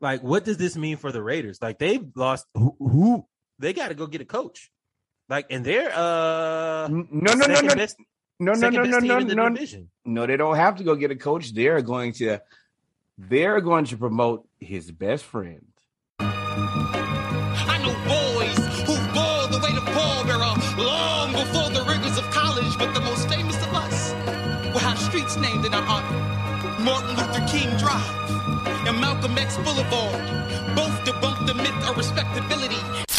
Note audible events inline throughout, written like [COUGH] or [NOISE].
like, what does this mean for the Raiders? Like, they've lost who, who they got to go get a coach. Like, and they're uh no, no, no, no, best, no, no, no, no, no, no, division. no. They don't have to go get a coach. They're going to, they're going to promote his best friend. I know boys who've the way to pallbearer long before the rigors of college, but the most famous of us will have streets named in our honor. Martin Luther King Drive and Malcolm X Boulevard. Both debunk the myth of respectability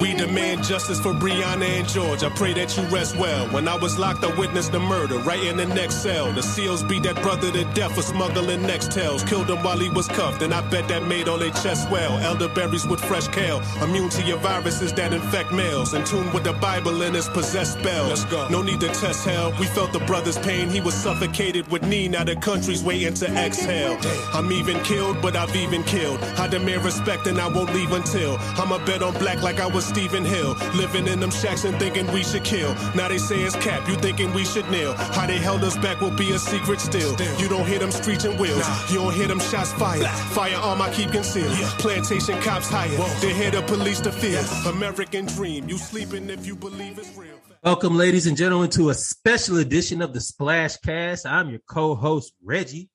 we demand justice for Breonna and George. I pray that you rest well. When I was locked, I witnessed the murder right in the next cell. The SEALs beat that brother to death for smuggling Nextels. Killed him while he was cuffed, and I bet that made all their chests well. Elderberries with fresh kale, immune to your viruses that infect males. In tune with the Bible and its possessed spells. Let's go. No need to test hell. We felt the brother's pain. He was suffocated with knee. Now the country's waiting to exhale. I'm even killed, but I've even killed. I demand respect, and I won't leave until I'm a bet on black like I was Stephen Hill. Living in them shacks and thinking we should kill. Now they say it's cap, you thinking we should kneel. How they held us back will be a secret still. You don't hear them screeching wheels. You don't hear them shots fired. Firearm I keep concealed. Plantation cops hired. They hear the police to fear. American dream. You sleeping if you believe it's real. Welcome, ladies and gentlemen, to a special edition of the Splash Cast. I'm your co-host Reggie,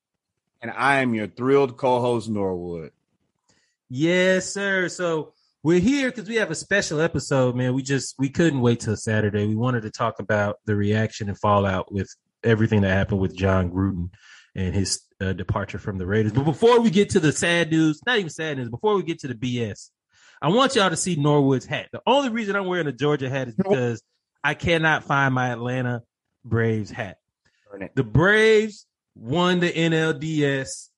and I am your thrilled co-host Norwood. Yes, sir. So we're here because we have a special episode, man. We just we couldn't wait till Saturday. We wanted to talk about the reaction and fallout with everything that happened with Jon Gruden and his uh, departure from the Raiders. But before we get to the sad news, not even sad news, before we get to the BS, I want y'all to see Norwood's hat. The only reason I'm wearing a Georgia hat is because I cannot find my Atlanta Braves hat. The Braves won the NLDS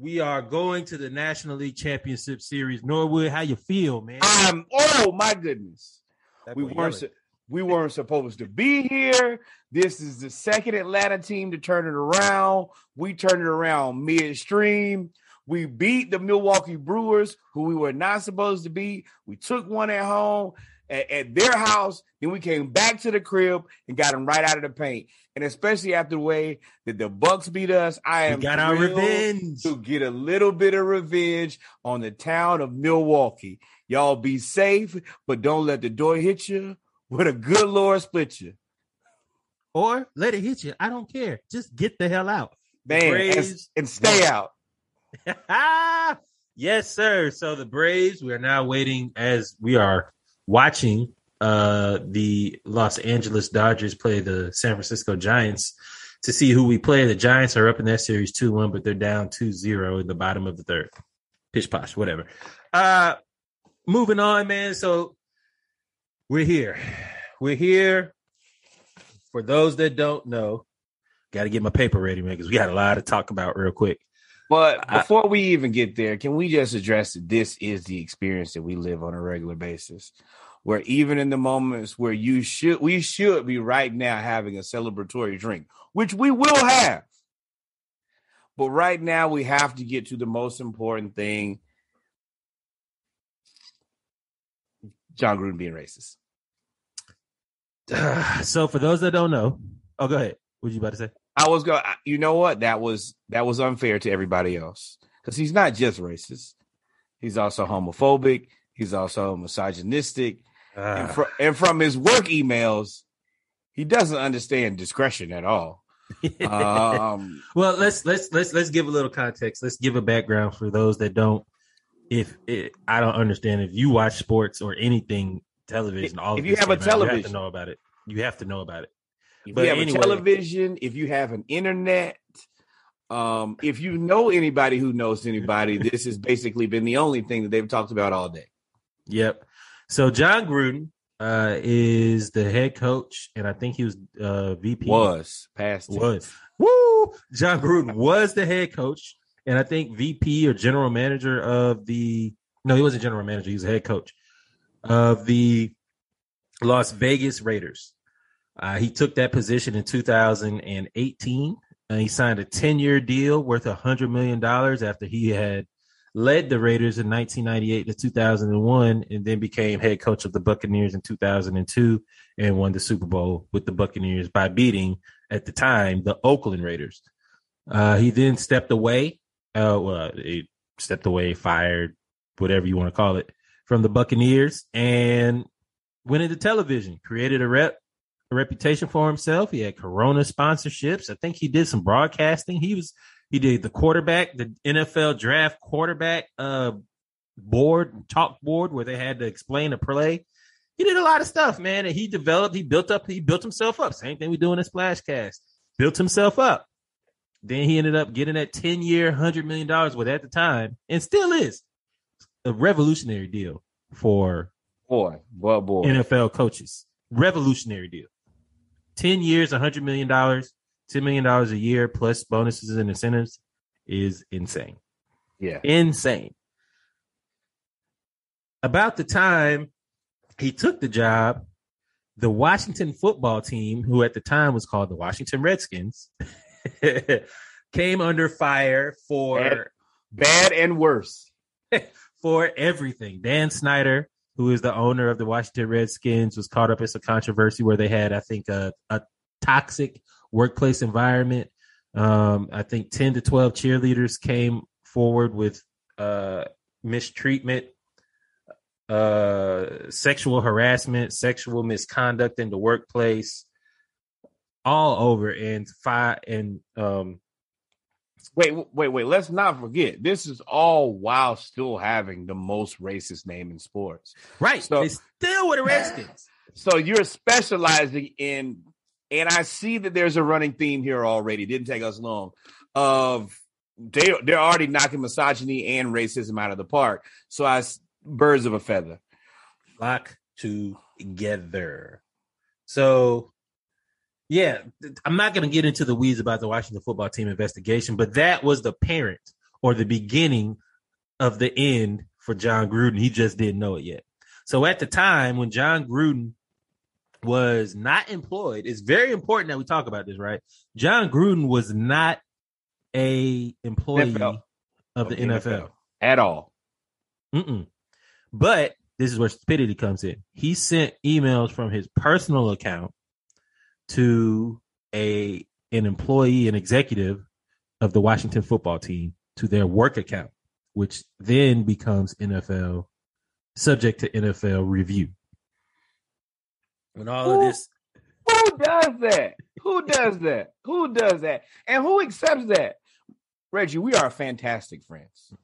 we are going to the National League Championship Series. Norwood, how you feel, man? Um, oh my goodness. That we weren't su- we weren't supposed to be here. This is the second Atlanta team to turn it around. We turned it around midstream. We beat the Milwaukee Brewers, who we were not supposed to beat. We took one at home at, at, their house. Then we came back to the crib and got them right out of the paint. And especially after the way that the Bucks beat us, I am we got our revenge to get a little bit of revenge on the town of Milwaukee. Y'all be safe, but don't let the door hit you with a good Lord split you. Or let it hit you. I don't care. Just get the hell out. Man, and, and stay out. [LAUGHS] yes, sir. So the Braves, we are now waiting as we are watching uh, the Los Angeles Dodgers play the San Francisco Giants to see who we play. The Giants are up in that series 2 1, but they're down 2 0 in the bottom of the third. Pish posh, whatever. Uh, moving on, man. So we're here. We're here. For those that don't know, got to get my paper ready, man, because we got a lot to talk about real quick. But before we even get there, can we just address that this is the experience that we live on a regular basis? where even in the moments where you should we should be right now having a celebratory drink, which we will have. But right now we have to get to the most important thing. Jon Gruden being racist. [SIGHS] so for those that don't know, oh go ahead. What you about to say? I was going you know what? That was that was unfair to everybody else. Because he's not just racist. He's also homophobic. He's also misogynistic and, fr- and, from his work emails, he doesn't understand discretion at all. [LAUGHS] um, well, let's let's let's let's give a little context. Let's give a background for those that don't. If it, I don't understand, if you watch sports or anything television, all if you have a television, you have to know about it. You have to know about it. If but you have anyway, a television, if you have an internet, um, if you know anybody who knows anybody, this has basically been the only thing that they've talked about all day. Yep. So Jon Gruden uh, is the head coach, and I think he was uh, VP. Was past was woo. Jon Gruden was the head coach, and I think VP or general manager of the. No, he wasn't general manager. He was head coach of the Las Vegas Raiders. Uh, he took that position in 2018. And he signed a 10 year deal worth $100 million after he had led the Raiders in 1998 to 2001, and then became head coach of the Buccaneers in 2002 and won the Super Bowl with the Buccaneers by beating, at the time, the Oakland Raiders. Uh, he then stepped away uh, well, he stepped away, fired, whatever you want to call it, from the Buccaneers, and went into television. Created a rep, a reputation for himself. He had Corona sponsorships. I think he did some broadcasting. He was he did the quarterback, the NFL draft quarterback uh board, talk board where they had to explain a play. He did a lot of stuff, man, and he developed. He built up. He built himself up. Same thing we do in a Splashcast. Built himself up. Then he ended up getting that 10 year, $100 million, what at the time, and still is a revolutionary deal for boy, boy, boy. NFL coaches. Revolutionary deal. 10 years, $100 million, $10 million a year plus bonuses and incentives is insane. Yeah. Insane. About the time he took the job, the Washington football team, who at the time was called the Washington Redskins, [LAUGHS] came under fire for bad, bad and worse [LAUGHS] for everything. Dan Snyder, who is the owner of the Washington Redskins, was caught up in some controversy where they had, I think, a, a toxic workplace environment. Um, I think 10 to 12 cheerleaders came forward with uh, mistreatment, uh, sexual harassment, sexual misconduct in the workplace, all over. And five and um, wait, wait, wait. Let's not forget this is all while still having the most racist name in sports. Right. So they still with the Redskins. [LAUGHS] So you're specializing in and I see that there's a running theme here already. Didn't take us long. Of they they're already knocking misogyny and racism out of the park. So I birds of a feather. Flock together. So yeah, I'm not going to get into the weeds about the Washington football team investigation, but that was the parent or the beginning of the end for Jon Gruden. He just didn't know it yet. So at the time when Jon Gruden was not employed. It's very important that we talk about this, right? Jon Gruden was not a employee NFL. of the NFL. NFL. at all. Mm-mm. But this is where stupidity comes in. He sent emails from his personal account to a an employee, an executive of the Washington football team to their work account, which then becomes NFL subject to NFL review when all who, of this. Who does that? Who does that? Who does that? And who accepts that? Reggie, we are fantastic friends,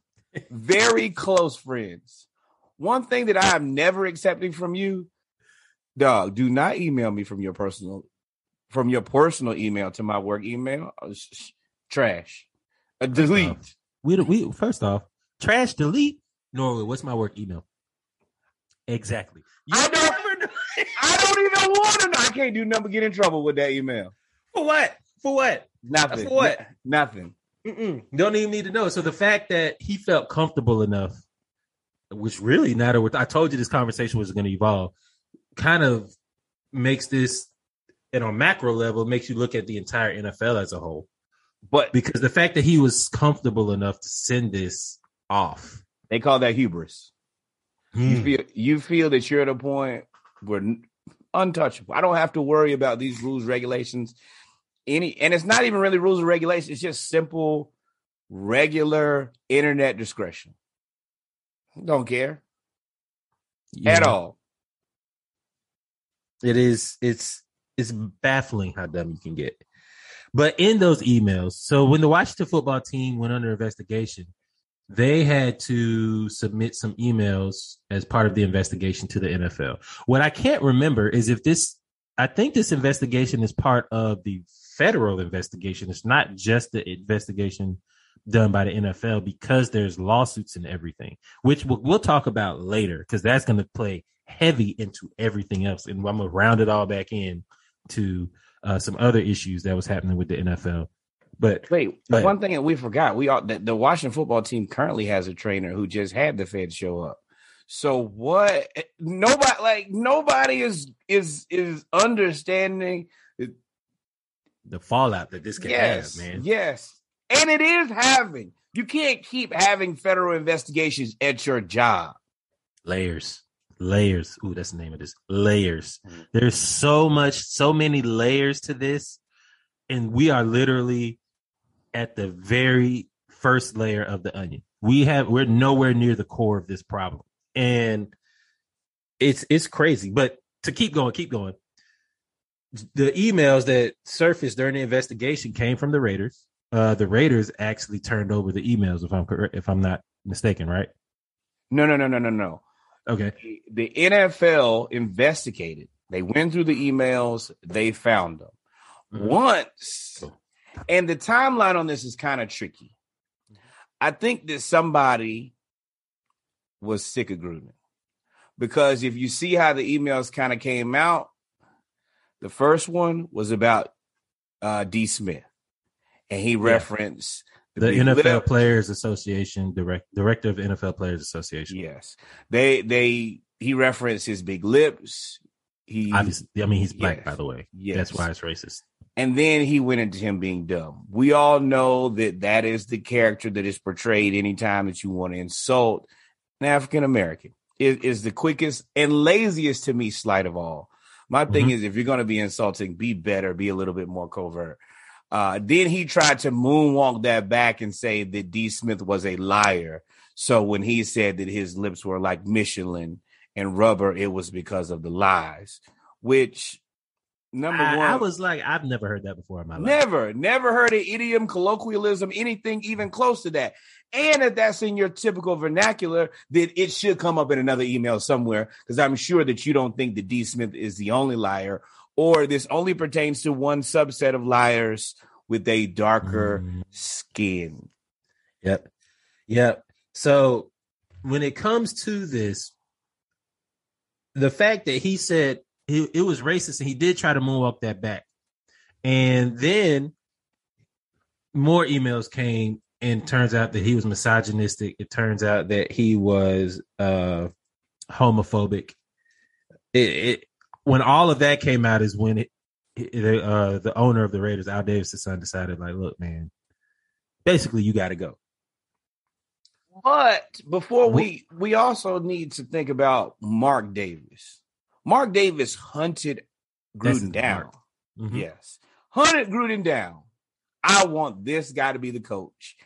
very [LAUGHS] close friends. One thing that I am never accepting from you, dog, do not email me from your personal from your personal email to my work email. Oh, trash. Uh, delete. We we first off, trash delete. Norway, what's my work email? Exactly. You I don't [LAUGHS] I don't even want to know. I can't do nothing but get in trouble with that email. For what? For what? Nothing. For what? N- nothing. Mm-mm. Don't even need to know. So the fact that he felt comfortable enough, which really not a, I told you this conversation was going to evolve, kind of makes this, and on macro level, makes you look at the entire NFL as a whole. But because the fact that he was comfortable enough to send this off, they call that hubris. Hmm. You feel you feel that you're at a point where untouchable. I don't have to worry about these rules, regulations, any, and it's not even really rules and regulations. It's just simple, regular internet discretion. Don't care yeah. at all. It is. It's it's baffling how dumb you can get. But in those emails, so when the Washington football team went under investigation, they had to submit some emails as part of the investigation to the NFL. What I can't remember is if this, I think this investigation is part of the federal investigation. It's not just the investigation done by the NFL because there's lawsuits and everything, which we'll, we'll talk about later because that's going to play heavy into everything else. And I'm going to round it all back in to uh, some other issues that was happening with the NFL. But wait, but, one thing that we forgot, we all the, the Washington football team currently has a trainer who just had the Fed show up. So what? Nobody like nobody is is is understanding the fallout that this can yes, have, man. Yes, and it is having. You can't keep having federal investigations at your job. Layers, layers. Ooh, that's the name of this. Layers. Mm-hmm. There's so much, so many layers to this, and we are literally at the very first layer of the onion. We have we're nowhere near the core of this problem. And it's it's crazy. But to keep going, keep going. The emails that surfaced during the investigation came from the Raiders. Uh, the Raiders actually turned over the emails, if I'm correct, if I'm not mistaken, right? No, no, no, no, no, no. Okay. The NFL investigated. They went through the emails. They found them. Mm-hmm. Once, and the timeline on this is kind of tricky. I think that somebody was sick of Gruden because if you see how the emails kind of came out, the first one was about uh, D. Smith, and he referenced the, NFL. Players Association direct director of NFL Players Association. Yes, they they he referenced his big lips. He obviously, I mean, he's black, yes, by the way. Yes, that's why it's racist. And then he went into him being dumb. We all know that that is the character that is portrayed anytime that you want to insult an African American. Is, is the quickest and laziest to me slight of all. My mm-hmm. thing is, if you're going to be insulting, be better, be a little bit more covert. Uh, then he tried to moonwalk that back and say that D. Smith was a liar. So when he said that his lips were like Michelin and rubber, it was because of the lies. Which number I, one, I was like, I've never heard that before in my life. Never, never heard an idiom, colloquialism, anything even close to that. And if that's in your typical vernacular, then it should come up in another email somewhere because I'm sure that you don't think that D. Smith is the only liar or this only pertains to one subset of liars with a darker mm. skin. Yep. Yep. So when it comes to this, the fact that he said he, it was racist and he did try to moonwalk that back. And then more emails came and turns out that he was misogynistic. It turns out that he was uh homophobic. It, it when all of that came out is when it, it uh, the owner of the Raiders, Al Davis' son, decided like, look, man, basically you got to go. But before we we also need to think about Mark Davis. Mark Davis hunted Gruden down. Mm-hmm. Yes, hunted Gruden down. I want this guy to be the coach.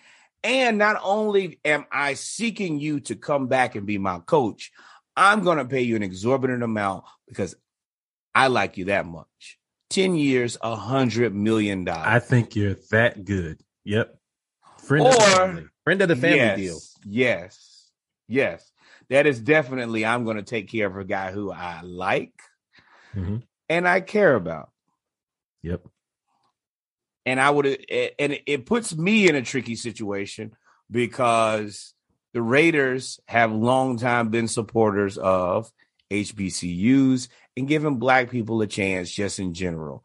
And not only am I seeking you to come back and be my coach, I'm going to pay you an exorbitant amount because I like you that much. 10 years, a hundred million dollars. I think you're that good. Yep. Friend or, of the family. Friend of the family yes, deal. Yes. Yes. That is definitely I'm going to take care of a guy who I like mm-hmm. and I care about. Yep. And I would and it puts me in a tricky situation because the Raiders have long time been supporters of HBCUs and giving black people a chance just in general.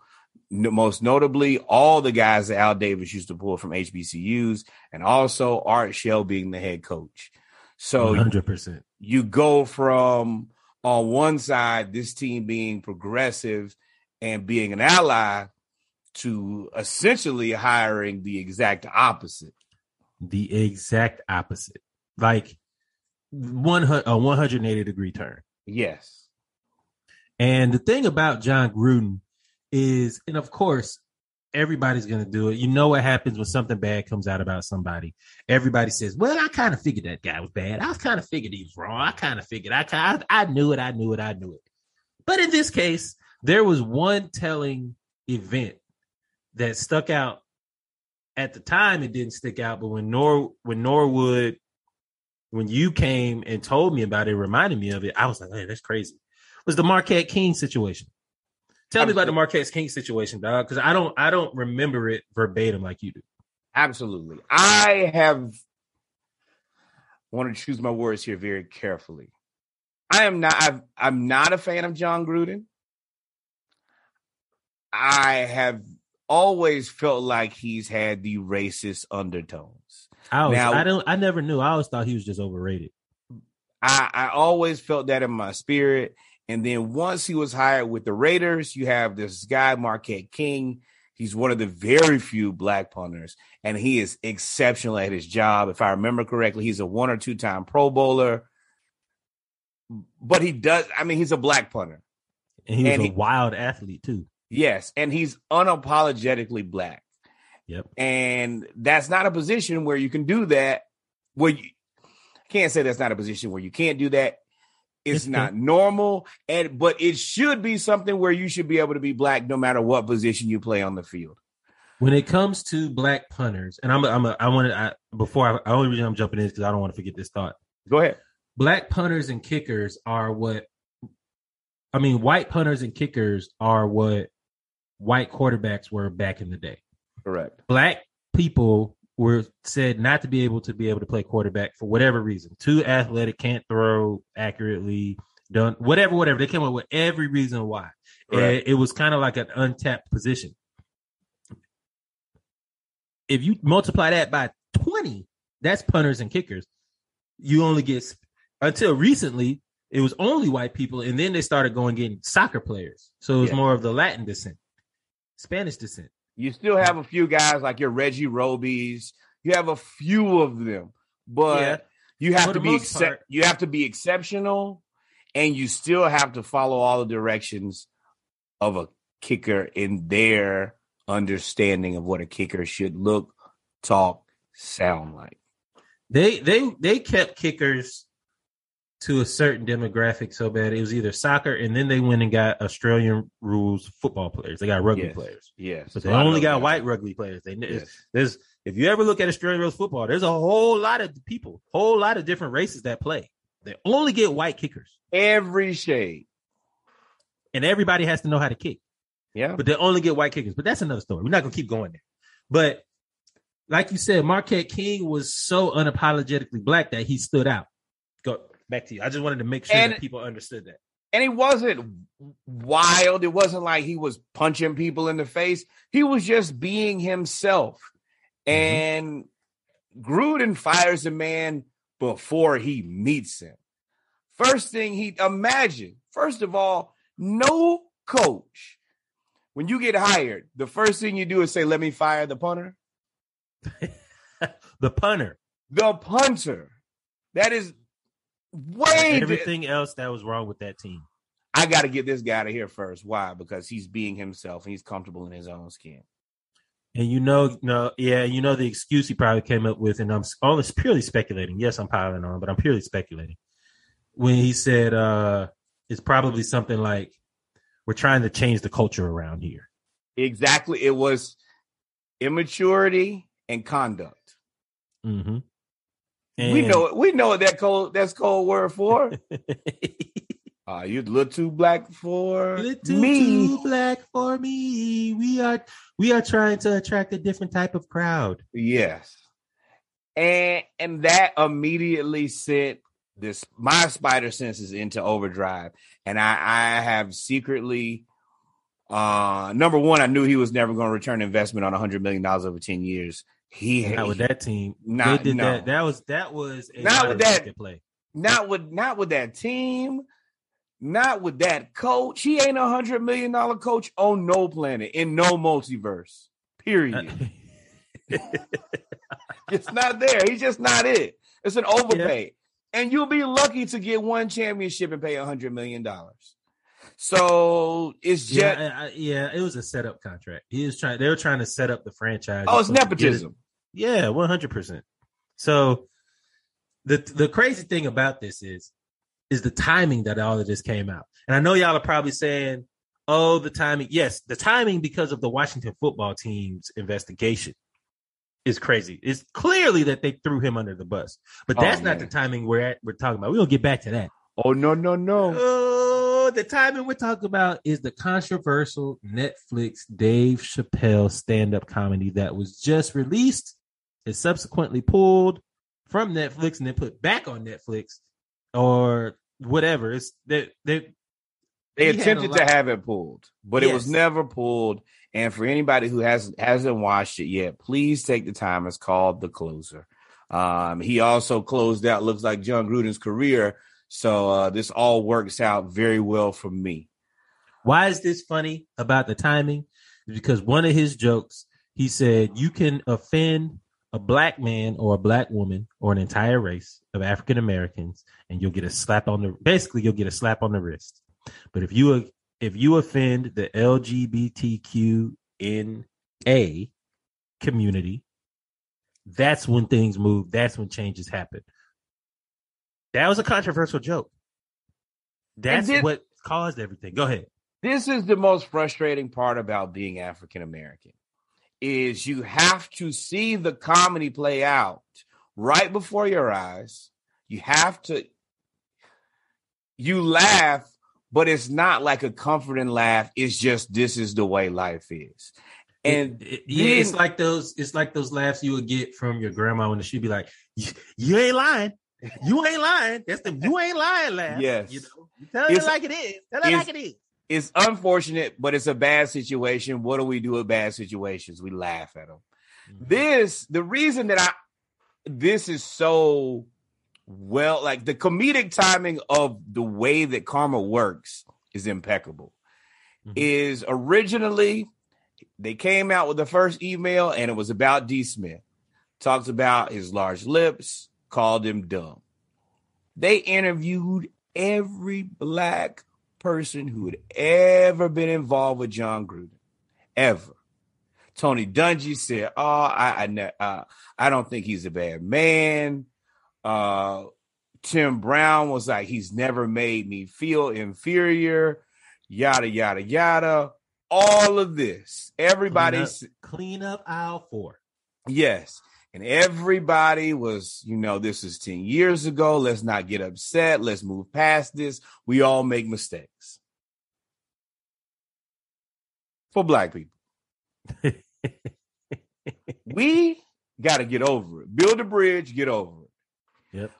Most notably, all the guys that Al Davis used to pull from HBCUs, and also Art Shell being the head coach. So 100%. You go from on one side, this team being progressive and being an ally to essentially hiring the exact opposite. The exact opposite. Like one a 180 degree turn. Yes. And the thing about Jon Gruden is, and of course, everybody's going to do it. You know what happens when something bad comes out about somebody. Everybody says, "Well, I kind of figured that guy was bad. I kind of figured he was wrong. I kind of figured. I kind, I knew it. I knew it. I knew it." But in this case, there was one telling event that stuck out. At the time, it didn't stick out, but when Nor when Norwood, when you came and told me about it, reminded me of it. I was like, "Man, that's crazy." Was the Marquette King situation. Tell Absolutely. me about the Marquette King situation, dog, because I don't I don't remember it verbatim like you do. Absolutely. I have I want to choose my words here very carefully. I am not i I'm not a fan of Jon Gruden. I have always felt like he's had the racist undertones. I now, I don't I never knew. I always thought he was just overrated. I, I always felt that in my spirit. And then once he was hired with the Raiders, you have this guy, Marquette King. He's one of the very few black punters, and he is exceptional at his job. If I remember correctly, he's a one or two time Pro Bowler. But he does, I mean, he's a black punter. And he's and a he, wild athlete, too. Yes. And he's unapologetically black. Yep. And that's not a position where you can do that. Where you can't say that's not a position where you can't do that. It's not normal, and but it should be something where you should be able to be black no matter what position you play on the field. When it comes to black punters, and I'm, a, I'm, a, I want to I, before I, the only reason I'm jumping in is because I don't want to forget this thought. Go ahead. Black punters and kickers are what, I mean, white punters and kickers are what white quarterbacks were back in the day. Correct. Black people were said not to be able to be able to play quarterback for whatever reason. Too athletic, can't throw accurately, done whatever, whatever. They came up with every reason why. And it was kind of like an untapped position. If you multiply that by 20, that's punters and kickers. You only get until recently, it was only white people, and then they started going getting soccer players. So it was Yeah. more of the Latin descent, Spanish descent. You still have a few guys like your Reggie Robys. You have a few of them, but Yeah. you have For to be most excep- part. you have to be exceptional, and you still have to follow all the directions of a kicker in their understanding of what a kicker should look, talk, sound like. They they they kept kickers to a certain demographic so bad it was either soccer and then they went and got Australian rules football players. They got rugby Yes. players, Yes, but they know only got white rugby players. They Yes. there's if you ever look at Australian rules football, there's a whole lot of people, whole lot of different races that play. They only get white kickers, Every shade. and everybody has to know how to kick. Yeah. but they only get white kickers. But that's another story. We're not gonna keep going there. But like you said, Marquette King was so unapologetically black that he stood out. Back to you. I just wanted to make sure And- that people understood that. and he wasn't wild. It wasn't like he was punching people in the face. He was just being himself. Mm-hmm. And Gruden fires a man before he meets him. First thing he imagine, first of all, no coach. When you get hired, the first thing you do is say, "Let me fire the punter." [LAUGHS] the punter. The punter. That is way. Everything else that was wrong with that team. I got to get this guy out of here first. Why? Because he's being himself and he's comfortable in his own skin. And you know, no, yeah, you know the excuse he probably came up with, and I'm it's purely speculating. Yes, I'm piling on, but I'm purely speculating. When he said uh it's probably something like we're trying to change the culture around here. Exactly. It was immaturity and conduct. Mm-hmm. We know it. We know what that cold that's cold word for. uh [LAUGHS] you a little too black for Little me. too black for me. We are we are trying to attract a different type of crowd. Yes. And and that immediately sent this my spider senses into overdrive. And I, I have secretly uh number one, I knew he was never going to return investment on a hundred million dollars over 10 years. He Not with that team. Not- they did no. that. That was that was a Not with that. play. not with not with that team, not with that coach. He ain't a hundred million dollar coach on no planet in no multiverse. Period. Uh, [LAUGHS] [LAUGHS] it's not there. He's just not it. It's an overpay. And you'll be lucky to get one championship and pay a hundred million dollars. So it's just yeah, I, I, yeah, it was a setup contract. He was trying. They were trying to set up the franchise. oh, it's nepotism. Yeah, one hundred percent. So the the crazy thing about this is is the timing that all of this came out. And I know y'all are probably saying, "Oh, the timing." Yes, the timing because of the Washington football team's investigation is crazy. It's clearly that they threw him under the bus, but Oh, that's not the timing we're at. We're talking about. We're gonna get back to that. Oh no, no, no. Oh, the timing we're talking about is the controversial Netflix Dave Chappelle stand-up comedy that was just released. It subsequently pulled from Netflix and then put back on Netflix or whatever. It's they they They a attempted to have it pulled, but it was never pulled. And for anybody who hasn't hasn't watched it yet, please take the time. It's called The Closer. Um, he also closed out looks like Jon Gruden's career, so uh, this all works out very well for me. Why is this funny about the timing? Because one of his jokes, he said, you can offend a black man or a black woman or an entire race of African Americans, and you'll get a slap on the basically you'll get a slap on the wrist. But if you if you offend the LGBTQNA, community, that's when things move. That's when changes happen. That was a controversial joke. That's this, what caused everything. Go ahead. This is the most frustrating part about being African American is you have to see the comedy play out right before your eyes. You have to you laugh, but it's not like a comforting laugh. It's just this is the way life is. And it, it, yeah, it's like those it's like those laughs you would get from your grandma when she'd be like, "You ain't lying, you ain't lying." That's the you ain't lying laugh. Yes, you know, you tell it like it is. Tell it like it is. It's unfortunate, but it's a bad situation. What do we do with bad situations? We laugh at them. Mm-hmm. This the reason that I this is so well like the comedic timing of the way that karma works is impeccable. Mm-hmm. Is originally they came out with the first email and it was about D. Smith. Talked about his large lips, called him dumb. They interviewed every black person who had ever been involved with Jon Gruden, ever. Tony Dungy said, "Oh, I I, uh, I don't think he's a bad man." Uh, Tim Brown was like, "He's never made me feel inferior." Yada yada yada all of this. Everybody's clean up, clean up aisle four. Yes. And everybody was, you know, this is 10 years ago. Let's not get upset. Let's move past this. We all make mistakes. For black people. [LAUGHS] we got to get over it. Build a bridge, get over it. Yep.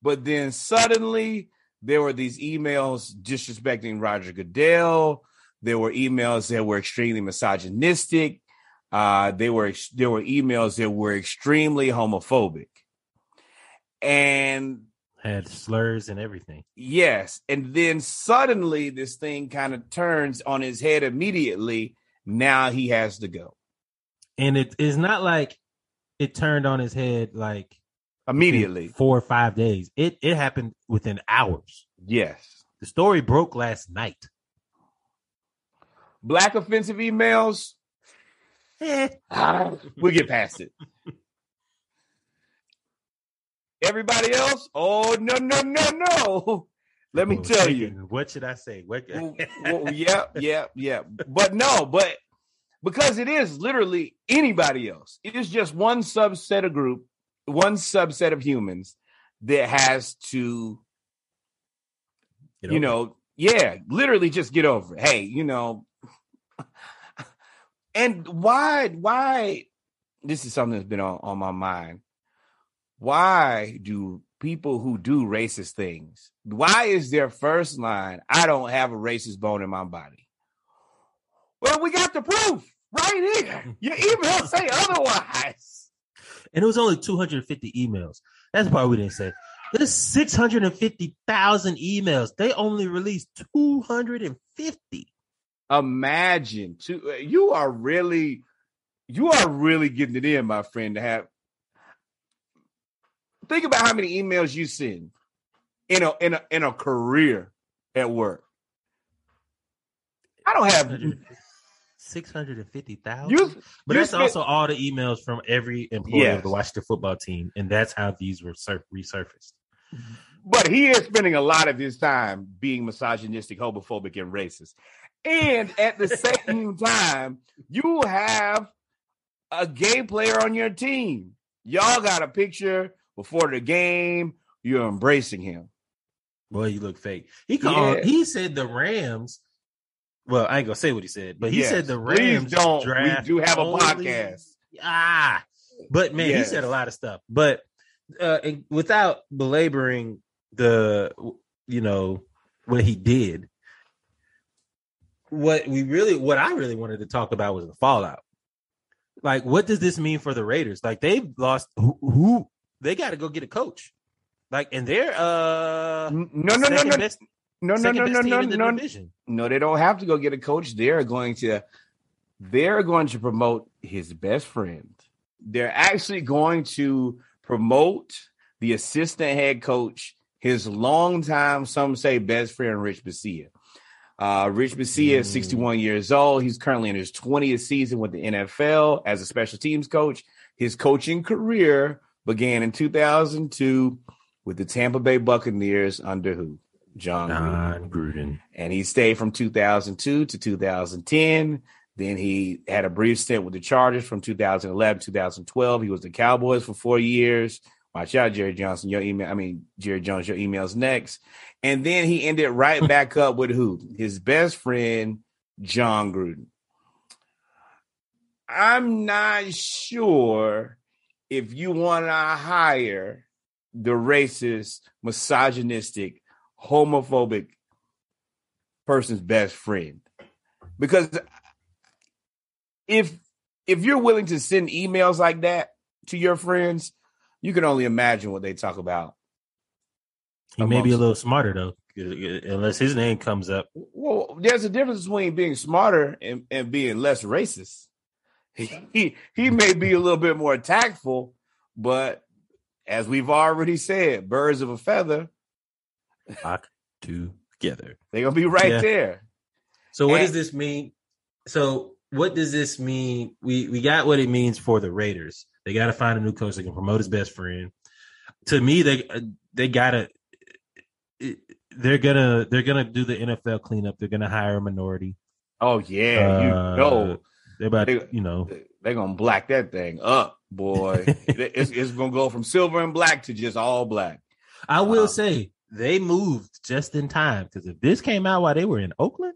But then suddenly there were these emails disrespecting Roger Goodell, there were emails that were extremely misogynistic. Uh, they were there were emails that were extremely homophobic, and had slurs and everything. Yes, and then suddenly this thing kind of turns on his head immediately. Now he has to go, and it is not like it turned on his head like immediately four or five days. It it happened within hours. Yes, the story broke last night black offensive emails, [LAUGHS] we'll get past it. Everybody else, oh no, no, no, no. Let me tell you. [LAUGHS] What should I say? What [LAUGHS] well, yeah, yeah, yeah. But no, but because it is literally anybody else. It is just one subset of group, one subset of humans that has to, you know, yeah, literally just get over it. Hey, you know, and why, why, this is something that's been on, on my mind. Why do people who do racist things, why is their first line, I don't have a racist bone in my body? Well, we got the proof right here. Your emails say otherwise. And it was only 250 emails. That's part we didn't say. There's 650,000 emails. They only released 250 imagine to uh, you are really you are really getting it in my friend to have think about how many emails you send in a in a in a career at work. I don't have 650,000 but that's also all the emails from every employee yes. of the Washington football team and that's how these were sur- resurfaced. But he is spending a lot of his time being misogynistic homophobic and racist and at the same time, you have a gay player on your team. Y'all got a picture before the game. You're embracing him. Boy, you look fake. He called. Yeah. He said the Rams. Well, I ain't gonna say what he said, but he yes. said the Rams Please don't. we do have only, a podcast. Ah, but man, yes. he said a lot of stuff. But uh, without belaboring the, you know, what he did, what we really what I really wanted to talk about was the fallout. Like, what does this mean for the Raiders? Like, they've lost who, who they got to go get a coach. Like, and they're uh no no no no best, no no no no no no division. no they don't have to go get a coach. They're going to they're going to promote his best friend. They're actually going to promote the assistant head coach, his longtime, some say best friend, Rich Bisaccia. Uh, Rich Bisaccia is 61 years old. He's currently in his 20th season with the NFL as a special teams coach. His coaching career began in 2002 with the Tampa Bay Buccaneers under who? John, Jon Gruden. Gruden. And he stayed from 2002 to 2010. Then he had a brief stint with the Chargers from 2011 2012. He was the Cowboys for four years. Watch out, Jerry Johnson. Your email, I mean, Jerry Jones, your email's next. And then he ended right [LAUGHS] back up with who? His best friend, Jon Gruden. I'm not sure if you want to hire the racist, misogynistic, homophobic person's best friend. Because if if you're willing to send emails like that to your friends, you can only imagine what they talk about. He may be a little smarter though, unless his name comes up. Well, there's a difference between being smarter and, and being less racist. [LAUGHS] He he may be a little bit more tactful, but as we've already said, birds of a feather, Flock together. they're gonna be right Yeah. there. So what And- does this mean? So what does this mean? We we got what it means for the Raiders. They got to find a new coach that can promote his best friend. To me, they they gotta they're gonna they're gonna do the NFL cleanup. They're gonna hire a minority. Oh yeah, you Uh, know They're about They- you know they're gonna black that thing up, boy. [LAUGHS] it's, it's gonna go from silver and black to just all black. I will Uh, say they moved just in time because if this came out while they were in Oakland,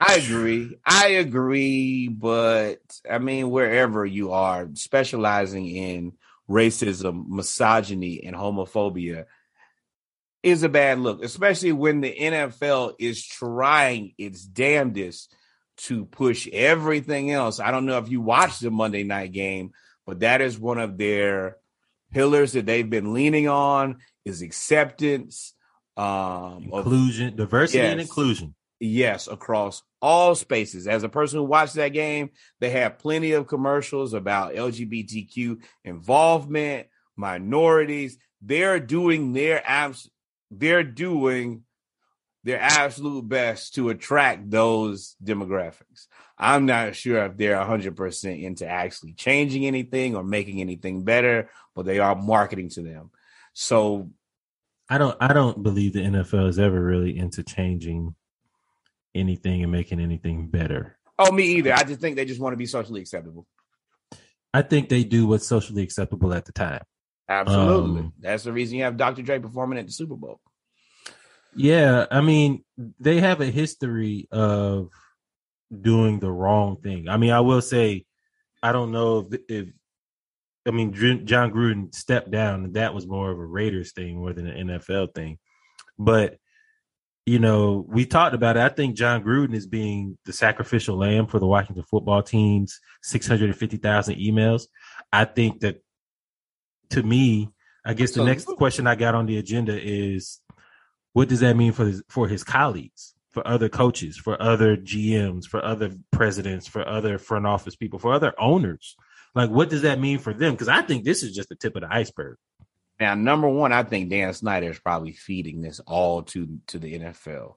I agree. I agree, but I mean, wherever you are specializing in racism, misogyny, and homophobia is a bad look, especially when the NFL is trying its damnedest to push everything else. I don't know if you watched the Monday night game, but that is one of their pillars that they've been leaning on is acceptance um of inclusion, diversity, and inclusion. Yes, across all spaces. As a person who watched that game, they had plenty of commercials about LGBTQ involvement, minorities. They're doing their abs- they're doing their absolute best to attract those demographics. I'm not sure if they're 100% into actually changing anything or making anything better, but they are marketing to them. So I don't I don't believe the NFL is ever really into changing anything and making anything better. Oh, me either. I just think they just want to be socially acceptable. I think they do what's socially acceptable at the time. Absolutely. Um, That's the reason you have Dr. Dre performing at the Super Bowl. Yeah, I mean, they have a history of doing the wrong thing. I mean, I will say, I don't know if, if I mean, Jon Gruden stepped down, and that was more of a Raiders thing more than an NFL thing. But you know, we talked about it. I think Jon Gruden is being the sacrificial lamb for the Washington football team's 650,000 emails. I think that to me, I guess the So- next question I got on the agenda is what does that mean for his, for his colleagues, for other coaches, for other GMs, for other presidents, for other front office people, for other owners? Like, what does that mean for them? Because I think this is just the tip of the iceberg. Now, number one, I think Dan Snyder is probably feeding this all to to the NFL.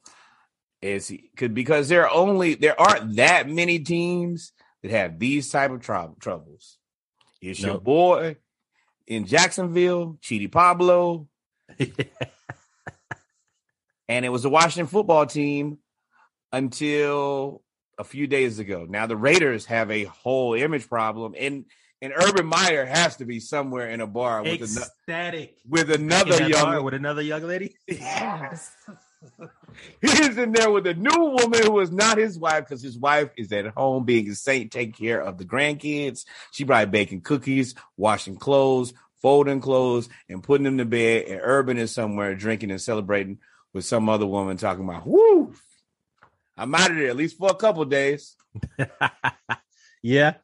Is he could because there are only there aren't that many teams that have these type of trou- troubles. It's your boy in Jacksonville, Chidi Pablo, [LAUGHS] and it was the Washington football team until a few days ago. Now the Raiders have a whole image problem, and and Urban Meyer has to be somewhere in a bar with Ecstatic. with another young with another young lady. [LAUGHS] Yes. He's in there with a new woman who is not his wife because his wife is at home being a saint, taking care of the grandkids. She probably baking cookies, washing clothes, folding clothes, and putting them to bed. And Urban is somewhere drinking and celebrating with some other woman talking about, whoo, I'm out of there at least for a couple days. [LAUGHS] yeah.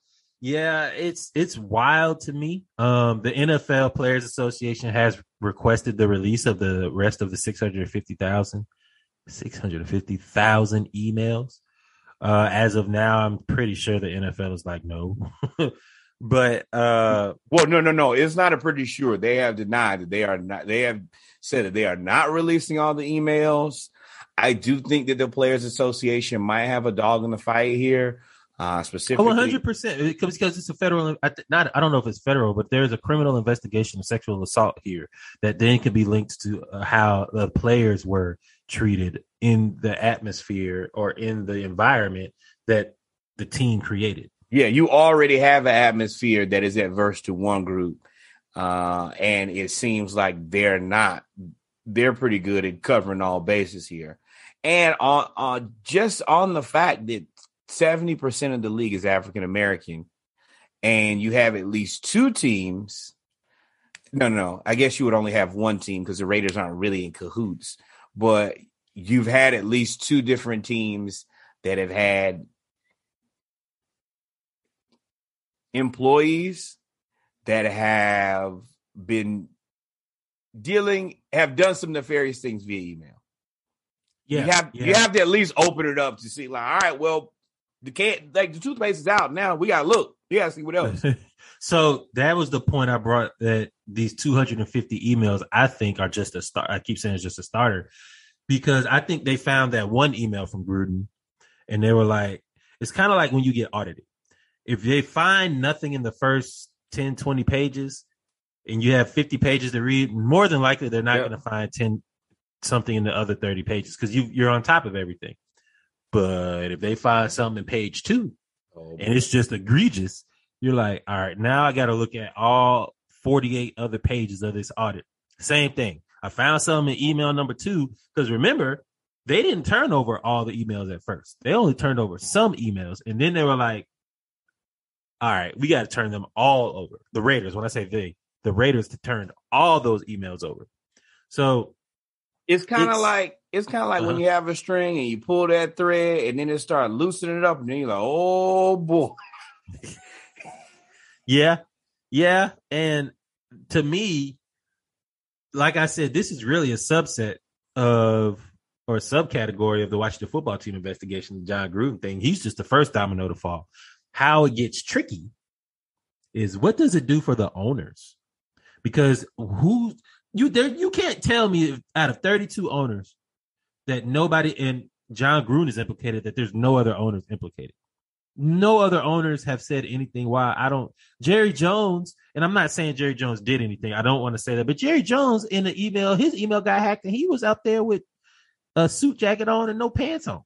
Yeah, it's it's wild to me. Um the NFL Players Association has requested the release of the rest of the 650,000 650,000 emails. Uh as of now, I'm pretty sure the NFL is like no. [LAUGHS] But uh well, no, no, no. It's not a pretty sure. They have denied that they are not. They have said that they are not releasing all the emails. I do think that the Players Association might have a dog in the fight here. Uh, specifically, one hundred percent because it's a federal. Not I don't know if it's federal, but there's a criminal investigation of sexual assault here that then can be linked to uh, how the players were treated in the atmosphere or in the environment that the team created. Yeah, you already have an atmosphere that is adverse to one group, uh, and it seems like they're not. They're pretty good at covering all bases here, and on, on just on the fact that seventy percent of the league is African American, and you have at least two teams. No, no, no. I guess you would only have one team because the Raiders aren't really in cahoots. But you've had at least two different teams that have had employees that have been dealing have done some nefarious things via email. Yeah, you have yeah. you have to at least open it up to see like, all right, well, the can't like the toothpaste is out now. We gotta look. We gotta see what else. [LAUGHS] so that was the point I brought that these 250 emails I think are just a start. I keep saying it's just a starter because I think they found that one email from Gruden and they were like, it's kind of like when you get audited if they find nothing in the first 10, 20 pages and you have 50 pages to read, more than likely they're not yep. going to find 10 something in the other 30 pages because you you're on top of everything. But if they find something in page two oh, and it's just egregious, you're like, all right, now I got to look at all 48 other pages of this audit. Same thing. I found something in email number two because remember, they didn't turn over all the emails at first. They only turned over some emails, and then they were like, all right, we got to turn them all over. The Raiders, when I say they, the Raiders turned all those emails over. So it's kind of like it's kind of like uh-huh. when you have a string and you pull that thread and then it start loosening it up and then you're like, oh boy. yeah, yeah, and to me, like I said, this is really a subset of or a subcategory of the Washington football team investigation, the Jon Gruden thing. He's just the first domino to fall how it gets tricky is what does it do for the owners? Because who you there you can't tell me if, out of 32 owners that nobody and Jon Gruden is implicated that there's no other owners implicated. No other owners have said anything why I don't Jerry Jones, and I'm not saying Jerry Jones did anything. I don't want to say that, but Jerry Jones in the email, his email got hacked and he was out there with a suit jacket on and no pants on.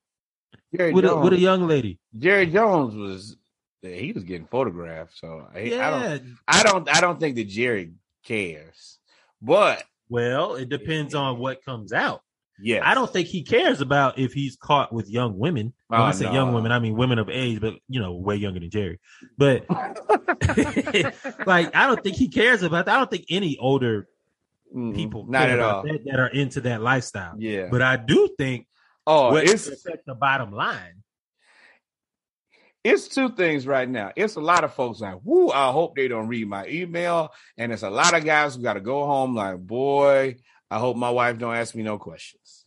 Jerry with Jones, a, with a young lady. Jerry Jones was he was getting photographed. So I, yeah. I don't, I don't, I don't think that Jerry cares. But well, it depends on what comes out. Yeah, I don't think he cares about if he's caught with young women. When oh, I say no. young women, I mean women of age, but you know, way younger than Jerry. But [LAUGHS] [LAUGHS] like, I don't think he cares about that. I don't think any older mm people not at all that, that, are into that lifestyle. Yeah, but I do think. Oh, it's the bottom line it's two things right now. It's a lot of folks like, whoo, I hope they don't read my email. And it's a lot of guys who got to go home like, boy, I hope my wife don't ask me no questions.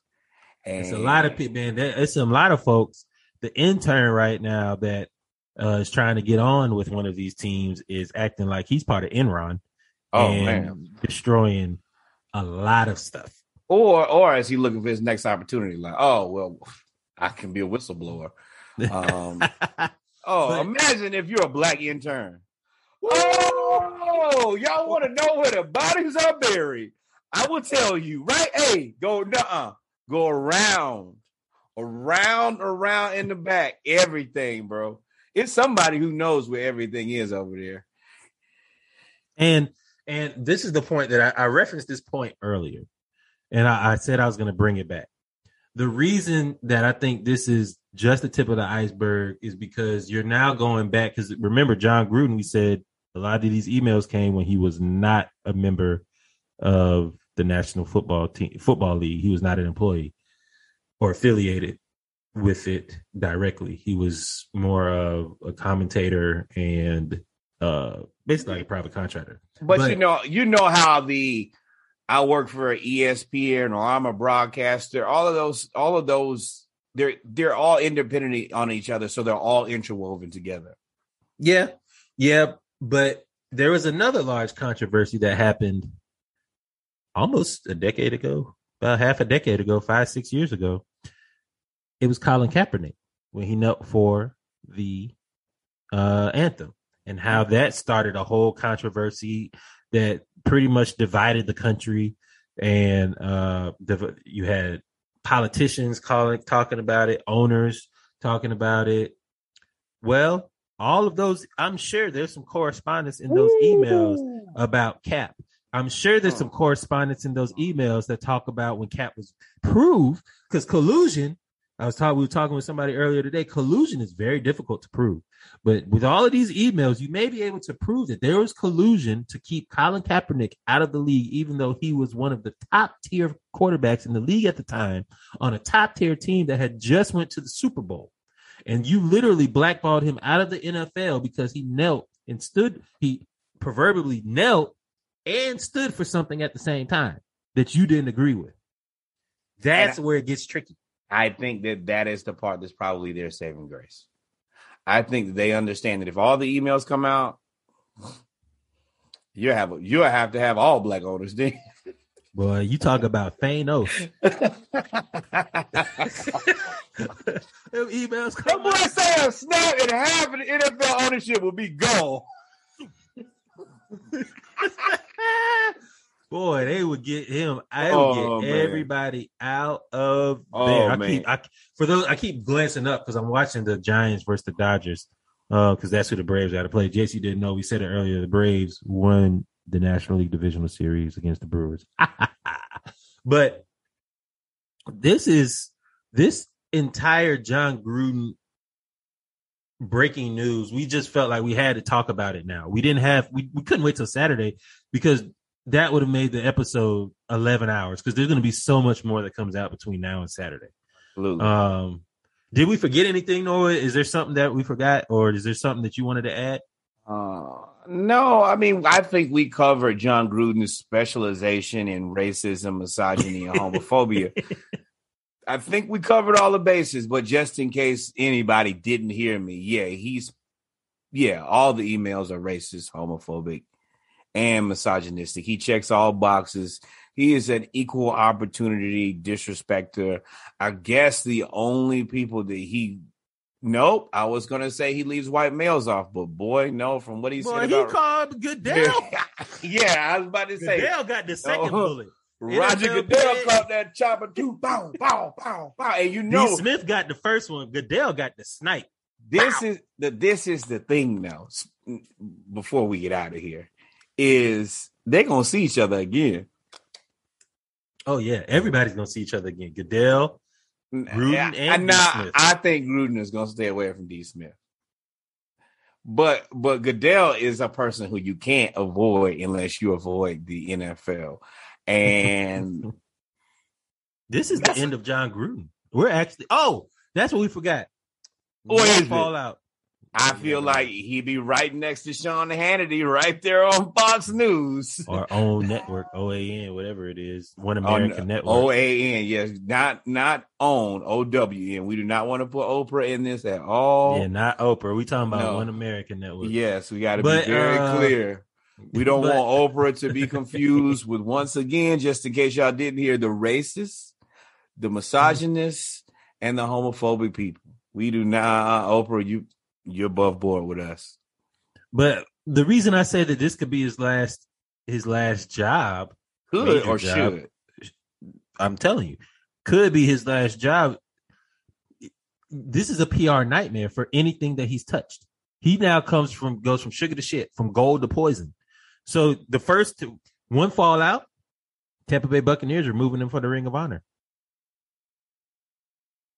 And it's a lot of people, man. It's a lot of folks. The intern right now that uh, is trying to get on with one of these teams is acting like he's part of Enron. Oh man, destroying a lot of stuff. Or, or is he looking for his next opportunity? Like, oh well, I can be a whistleblower. Um, [LAUGHS] Oh, but, imagine if you're a black intern. Oh, y'all want to know where the bodies are buried? I will tell you, right? Hey, go nuh Go around, around, around in the back. Everything, bro. It's somebody who knows where everything is over there. And and this is the point that I, I referenced this point earlier, and I, I said I was going to bring it back. The reason that I think this is just the tip of the iceberg is because you're now going back because remember Jon Gruden we said a lot of these emails came when he was not a member of the National Football Team Football League. He was not an employee or affiliated with it directly. He was more of a commentator and uh basically like a private contractor. But, but you know, you know how the I work for ESPN or I'm a broadcaster. All of those, all of those they're they're all independent on each other, so they're all interwoven together. Yeah, yeah, but there was another large controversy that happened almost a decade ago, about half a decade ago, five, six years ago. It was Colin Kaepernick when he knelt for the uh, anthem and how that started a whole controversy that pretty much divided the country. And uh, you had politicians calling, talking about it, owners talking about it. Well, all of those, I'm sure there's some correspondence in those emails about Cap. I'm sure there's some oh. correspondence in those emails that talk about when Cap was proved because collusion. I was talking, we were talking with somebody earlier today. Collusion is very difficult to prove, but with all of these emails, you may be able to prove that there was collusion to keep Colin Kaepernick out of the league, even though he was one of the top tier quarterbacks in the league at the time on a top tier team that had just went to the Super Bowl and you literally blackballed him out of the NFL because he knelt and stood. He proverbially knelt and stood for something at the same time that you didn't agree with. That's I, where it gets tricky. I think that that is the part that's probably their saving grace. I think that they understand that if all the emails come out, you have you have to have all black owners then. Boy, you talk about Thanos. [LAUGHS] Them emails come. That boy say a snap and half of the NFL ownership will be gone. [LAUGHS] [LAUGHS] Boy, they would get him. I would oh, get man. everybody out of oh, there. I man. keep I for those I keep glancing up because I'm watching the Giants versus the Dodgers. Uh, because that's who the Braves got to play. JC didn't know. We said it earlier. The Braves won the National League Divisional Series against the Brewers. [LAUGHS] but this is this entire Jon Gruden breaking news. We just felt like we had to talk about it now. We didn't have we, we couldn't wait till Saturday because that would have made the episode 11 hours because there's going to be so much more that comes out between now and Saturday. Absolutely. Um did we forget anything, Noah? Is there something that we forgot, or is there something that you wanted to add? Uh, no, I mean, I think we covered Jon Gruden's specialization in racism, misogyny, and homophobia. [LAUGHS] I think we covered all the bases, but just in case anybody didn't hear me, yeah, he's, yeah, all the emails are racist, homophobic, and misogynistic. He checks all boxes. He is an equal opportunity disrespecter. I guess the only people that he Nope, I was gonna say he leaves white males off, but boy, no. From what he boy, said, he about... called Goodell. [LAUGHS] yeah, I was about to say Goodell got the second uh, bullet. [LAUGHS] Roger Goodell caught that chopper too. Bow, bow, bow, bow. And you know, D. Smith got the first one. Goodell got the snipe. This bow. is the this is the thing now. Before we get out of here, is they're gonna see each other again. Oh yeah, everybody's gonna see each other again. Goodell, Gruden and nah, I think Gruden is to stay away from D. Smith. But but Goodell is a person who you can't avoid unless you avoid the NFL. And [LAUGHS] this is the end of Jon Gruden. We're actually oh, that's what we forgot. What is fallout? I feel like he'd be right next to Sean Hannity right there on Fox News. Or own [LAUGHS] network, OAN, whatever it is. One American on, Network. OAN, yes. Not not own OWN. We do not want to put Oprah in this at all. Yeah, not Oprah. We talking about no. One American Network. Yes, we got to be very uh, clear. We don't but, want Oprah to be confused with once again, just in case y'all didn't hear the racists, the mm-hmm. misogynists, and the homophobic people. We do not uh, Oprah, you you're above board with us. But the reason I say that this could be his last his last job, could or job, should, I'm telling you, could be his last job. This is a PR nightmare for anything that he's touched. He now comes from goes from sugar to shit, from gold to poison. So the first two, one fallout, Tampa Bay Buccaneers are moving him for the Ring of Honor.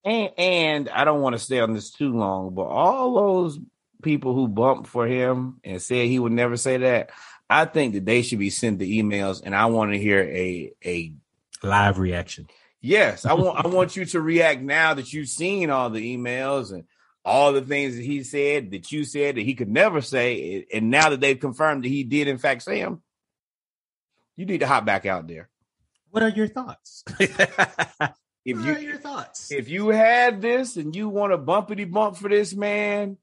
And, and I don't want to stay on this too long, but all those people who bumped for him and said he would never say that, I think that they should be sent the emails, and I want to hear a a live reaction. Yes, I want I want [LAUGHS] you to react now that you've seen all the emails and all the things that he said that you said that he could never say, and now that they've confirmed that he did in fact say them, you need to hop back out there. What are your thoughts? [LAUGHS] if what you your thoughts if you had this and you want a bumpity bump for this man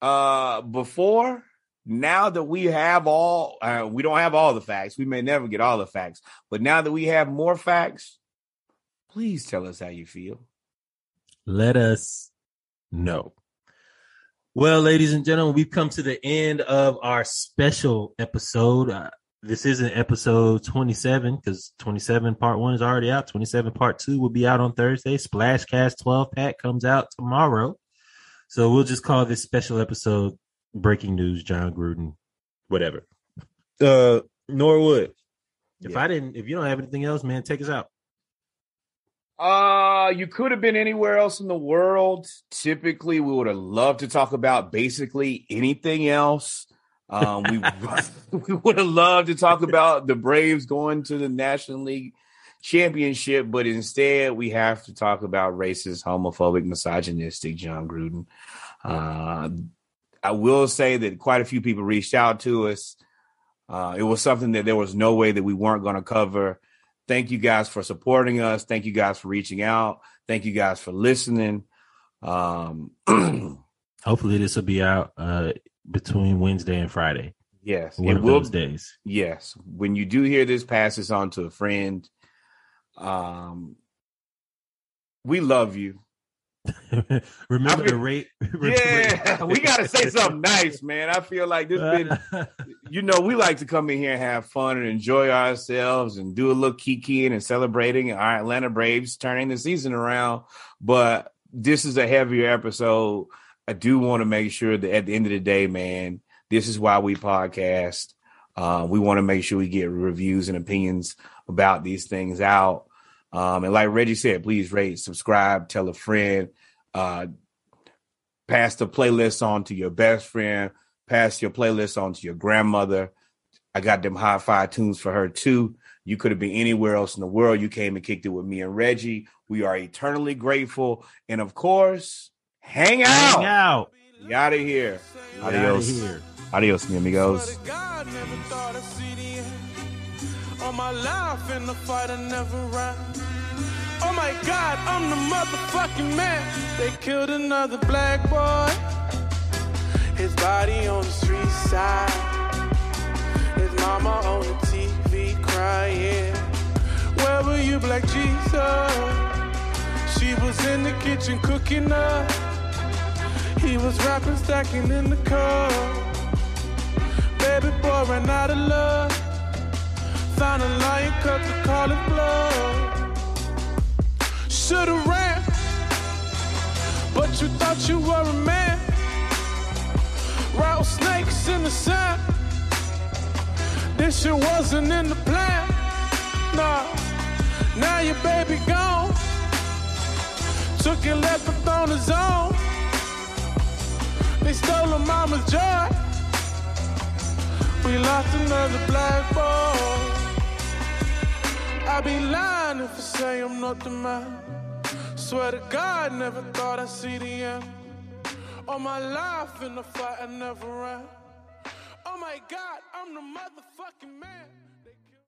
uh before now that we have all, uh, we don't have all the facts. We may never get all the facts, but now that we have more facts, please tell us how you feel. Let us know. Well, ladies and gentlemen, we've come to the end of our special episode. Uh, this isn't episode 27 because 27 part one is already out. 27 part two will be out on Thursday. Splashcast 12 pack comes out tomorrow. So we'll just call this special episode breaking news, Jon Gruden, whatever. Uh Norwood. If Yeah. I didn't, if you don't have anything else, man, take us out. Uh, you could have been anywhere else in the world. Typically, we would have loved to talk about basically anything else. Um, we [LAUGHS] we would have loved to talk about the Braves going to the National League Championship, but instead, we have to talk about racist, homophobic, misogynistic Jon Gruden. Uh, I will say that quite a few people reached out to us. Uh, it was something that there was no way that we weren't going to cover. Thank you guys for supporting us. Thank you guys for reaching out. Thank you guys for listening. Um, [CLEARS THROAT] Hopefully, this will be out uh between Wednesday and Friday. yes, One it of will. those days. Yes, when you do hear this, pass this on to a friend. Um, we love you. [LAUGHS] remember I to mean- rate. [LAUGHS] Yeah, [LAUGHS] we got to say something nice, man. I feel like this been you know, we like to come in here and have fun and enjoy ourselves and do a little kikiing and celebrating our Atlanta Braves turning the season around. But this is a heavier episode. I do want to make sure that at the end of the day, man, this is why we podcast. Uh, we want to make sure we get reviews and opinions about these things out. Um, and like Reggie said, please rate, subscribe, tell a friend, uh, pass the playlist on to your best friend, pass your playlist on to your grandmother. I got them high five tunes for her too. You could have been anywhere else in the world. You came and kicked it with me and Reggie. We are eternally grateful. And of course, hang out. Hang out. We out of here. Adios. here. Adios, mi amigos. God, never thought I'd see the end. All my life in the fight, I never ran. Oh my God, I'm the motherfucking man. They killed another black boy. His body on the street side. His mama on the TV crying. Where were you, Black Jesus? She was in the kitchen cooking up. He was rapping, stacking in the car. Baby boy ran out of love. Found a lion cut to call it blood. Should've ran, but you thought you were a man. Rattlesnakes in the sand. This shit wasn't in the plan. Nah, now your baby gone. Took and left her on his own. They stole her mama's joy. We lost another black boy. I'd be lying if I say I'm not the man. Swear to God, never thought I'd see the end. All my life in the fight, I never ran. Oh my God, I'm the motherfucking man.